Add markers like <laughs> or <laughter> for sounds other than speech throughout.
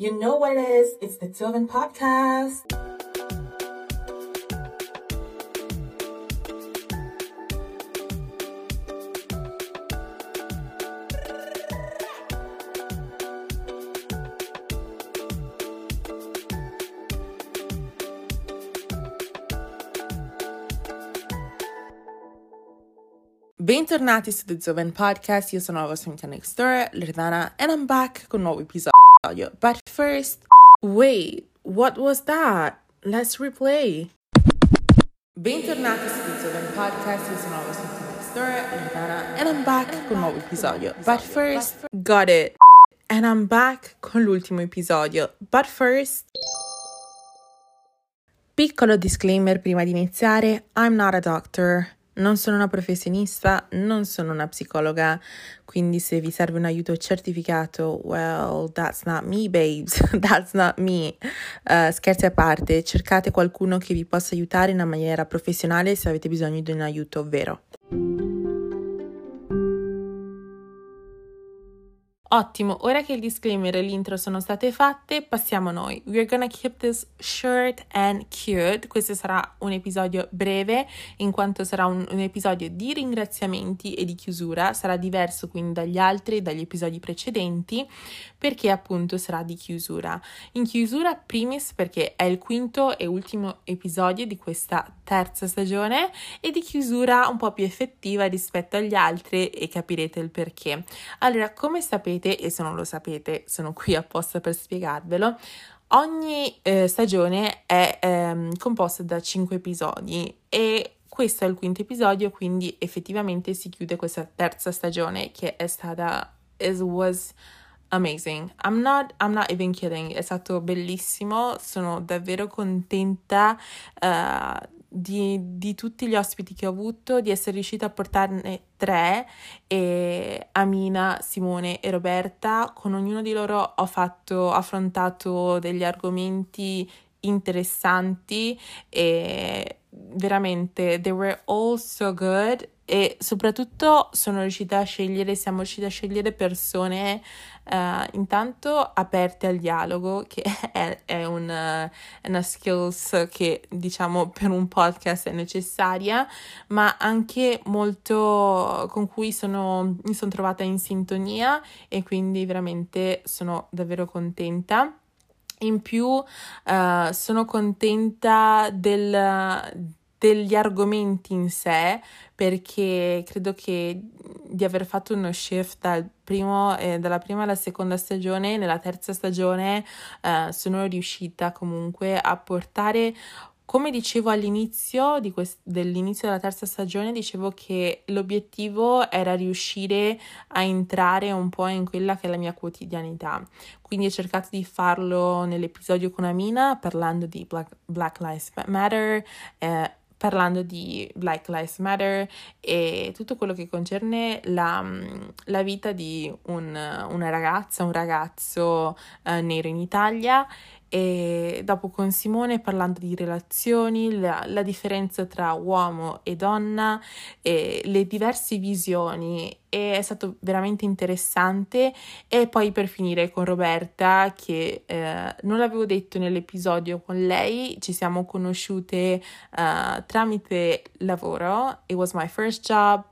You know what it is. It's the Tilvin Podcast. Bentornati su The Zoven Podcast, io sono la vostra door, Loredana, and I'm back con un nuovo episodio. But first, wait, what was that? Let's replay. Bentornati su The Zoven Podcast, io sono la vostra door, Loredana, and I'm back con un nuovo episodio. But first, got it. And I'm back con l'ultimo episodio. But first... Piccolo disclaimer prima di iniziare, I'm not a doctor. Non sono una professionista, non sono una psicologa, quindi se vi serve un aiuto certificato, well, that's not me, babes, <laughs> that's not me. Uh, scherzi a parte, cercate qualcuno che vi possa aiutare in una maniera professionale se avete bisogno di un aiuto vero. Ottimo, ora che il disclaimer e l'intro sono state fatte, passiamo a noi. We're gonna keep this short and cute. Questo sarà un episodio breve, in quanto sarà un, un, episodio di ringraziamenti e di chiusura. Sarà diverso quindi dagli altri, dagli episodi precedenti, perché appunto sarà di chiusura. In chiusura, primis, perché è il quinto e ultimo episodio di questa terza stagione, e di chiusura un po' più effettiva rispetto agli altri, e capirete il perché. Allora, come sapete, e se non lo sapete sono qui apposta per spiegarvelo, ogni eh, stagione è ehm, composta da 5 episodi e questo è il quinto episodio, quindi effettivamente si chiude questa terza stagione che è stata it was amazing. I'm not, I'm not even kidding, è stato bellissimo, sono davvero contenta uh, di, di, tutti gli ospiti che ho avuto, di essere riuscita a portarne tre, e Amina, Simone e Roberta. Con ognuno di loro ho fatto, affrontato degli argomenti interessanti e veramente they were all so good e soprattutto sono riuscita a scegliere, siamo riusciti a scegliere persone uh, intanto aperte al dialogo, che <laughs> è, è, un, è, una skills che diciamo per un podcast è necessaria, ma anche molto con cui sono, mi sono trovata in sintonia e quindi veramente sono davvero contenta. In più uh, sono contenta del, degli argomenti in sé perché credo che di aver fatto uno shift dal primo, eh, dalla prima alla seconda stagione, nella terza stagione eh, sono riuscita comunque a portare come dicevo all'inizio quest- dell'inizio della terza stagione, dicevo che l'obiettivo era riuscire a entrare un po' in quella che è la mia quotidianità. Quindi ho cercato di farlo nell'episodio con Amina parlando di Black, Black Lives Matter, eh, parlando di Black Lives Matter e tutto quello che concerne la, la vita di un, una ragazza, un ragazzo eh, nero in Italia e dopo con Simone parlando di relazioni, la, la differenza tra uomo e donna, e le diverse visioni e è stato veramente interessante. E poi per finire con Roberta che eh, non l'avevo detto nell'episodio con lei, ci siamo conosciute uh, tramite lavoro, it was my first job,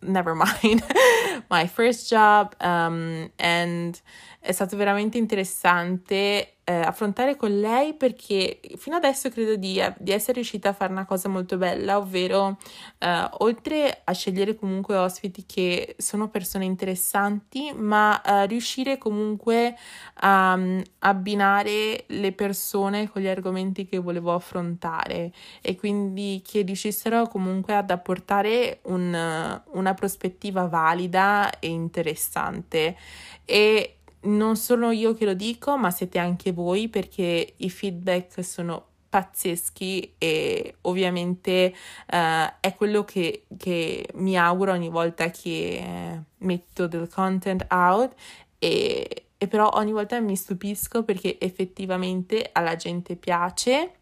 never mind, <laughs> my first job um, and è stato veramente interessante eh, affrontare con lei perché fino adesso credo di, di, essere riuscita a fare una cosa molto bella, ovvero eh, oltre a scegliere comunque ospiti che sono persone interessanti, ma eh, riuscire comunque a um, abbinare le persone con gli argomenti che volevo affrontare e quindi che riuscissero comunque ad apportare un, una prospettiva valida e interessante. E non sono io che lo dico, ma siete anche voi perché i feedback sono pazzeschi e ovviamente uh, è quello che, che, mi auguro ogni volta che metto del content out e, e, però ogni volta mi stupisco perché effettivamente alla gente piace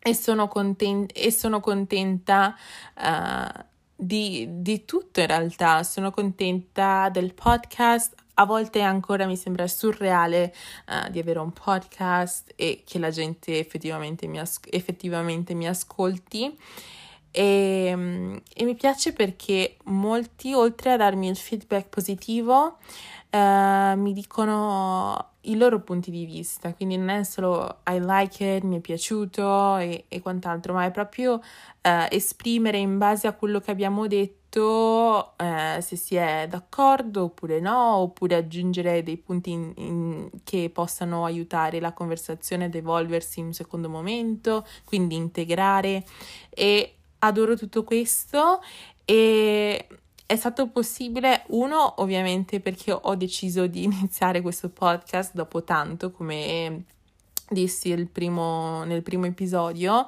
e sono, conten- e sono contenta uh, di, di tutto in realtà, sono contenta del podcast a volte ancora mi sembra surreale uh, di avere un podcast e che la gente effettivamente mi, as- effettivamente mi ascolti. E, e, mi piace perché molti, oltre a darmi il feedback positivo, uh, mi dicono i loro punti di vista, quindi non è solo I like it, mi è piaciuto e, e quant'altro, ma è proprio uh, esprimere in base a quello che abbiamo detto uh, se si è d'accordo oppure no, oppure aggiungere dei punti in, in, che possano aiutare la conversazione ad evolversi in un secondo momento, quindi integrare. E adoro tutto questo. E è stato possibile, uno, ovviamente perché ho deciso di <laughs> iniziare questo podcast dopo tanto, come dissi primo, nel primo episodio,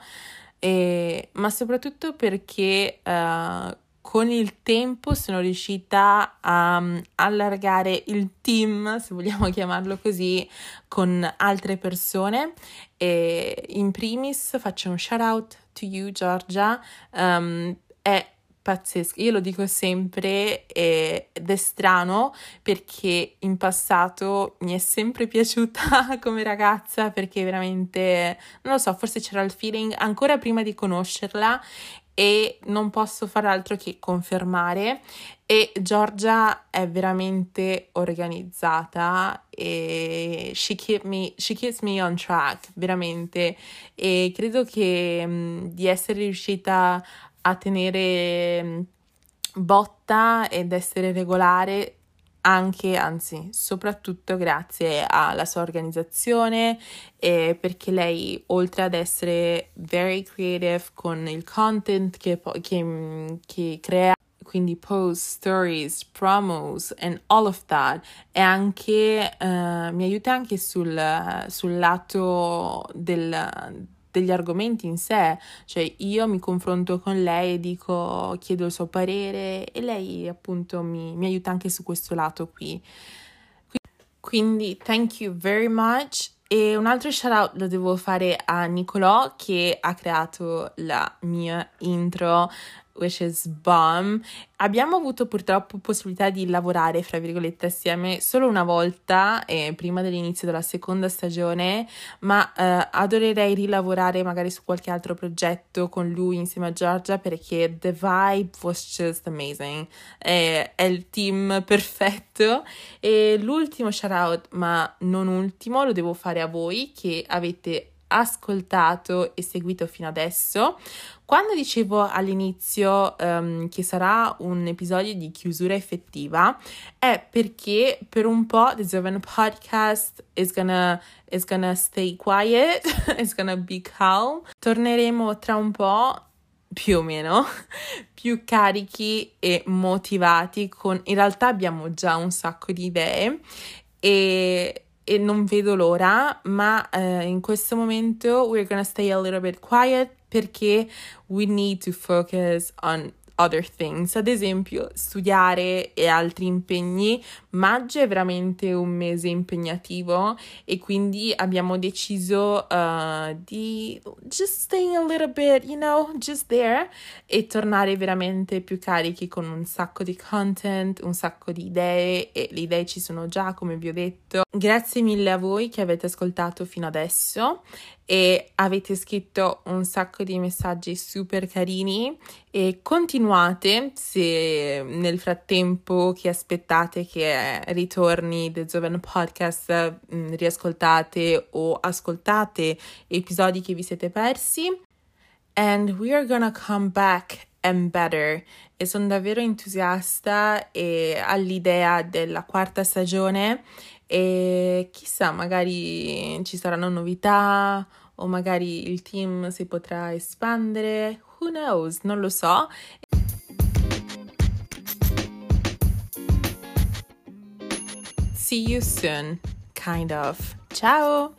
e, ma soprattutto perché uh, con il tempo sono riuscita a um, allargare il team, se vogliamo <laughs> chiamarlo così, con altre persone. E in primis faccio un shout out to you, Giorgia. Um, è pazzesco. Io lo dico sempre ed è strano perché in passato mi è sempre piaciuta <laughs> come ragazza perché veramente, non lo so, forse c'era il feeling ancora prima di conoscerla e non posso fare altro che confermare. E Giorgia è veramente organizzata e she, keep me, she keeps me on track veramente. E credo che mh, di essere riuscita a tenere mm, botta ed essere regolare anche, anzi, soprattutto grazie alla sua organizzazione e perché lei, oltre ad essere very creative con il content che, che, mm, che crea, quindi post, stories, promos and all of that, e anche uh, mi aiuta anche sul, sul lato del degli argomenti in sé, cioè io mi confronto con lei e dico, chiedo il suo parere e lei appunto mi, mi aiuta anche su questo lato qui. Quindi thank you very much. E un altro shout out lo devo fare a Nicolò che ha creato la mia intro which is bomb. Abbiamo avuto purtroppo possibilità di lavorare, fra virgolette, assieme solo una volta, eh, prima dell'inizio della seconda stagione, ma eh, adorerei rilavorare magari su qualche altro progetto con lui insieme a Giorgia perché the vibe was just amazing. Eh, è il team <laughs> perfetto. E l'ultimo shout out, ma non ultimo, lo devo fare a voi che avete ascoltato e seguito fino adesso. Quando dicevo all'inizio um, che sarà un episodio di chiusura effettiva, è perché per un po' The Zoven Podcast is gonna, is gonna stay quiet, <laughs> is gonna be calm. Torneremo tra un po' più o meno <laughs> più carichi e motivati con in realtà abbiamo già un sacco di idee e e non vedo l'ora, ma uh, in questo momento we're gonna stay a little bit quiet perché we need to focus on other things, ad esempio studiare e altri impegni. Maggio è veramente un mese impegnativo e quindi abbiamo deciso uh, di just stay a little bit, you know, just there e tornare veramente più carichi con un sacco di content, un sacco di idee e le idee ci sono già, come vi ho detto. Grazie mille a voi che avete ascoltato fino adesso e avete scritto un sacco di messaggi super carini e continuate se nel frattempo che aspettate che ritorni The Zoven Podcast mm, riascoltate o ascoltate episodi che vi siete persi. And we are gonna come back and better. E sono davvero entusiasta e all'idea della quarta stagione. E chissà, magari ci saranno novità o magari il team si potrà espandere. Who knows? Non lo so. See you soon, kind of. Ciao!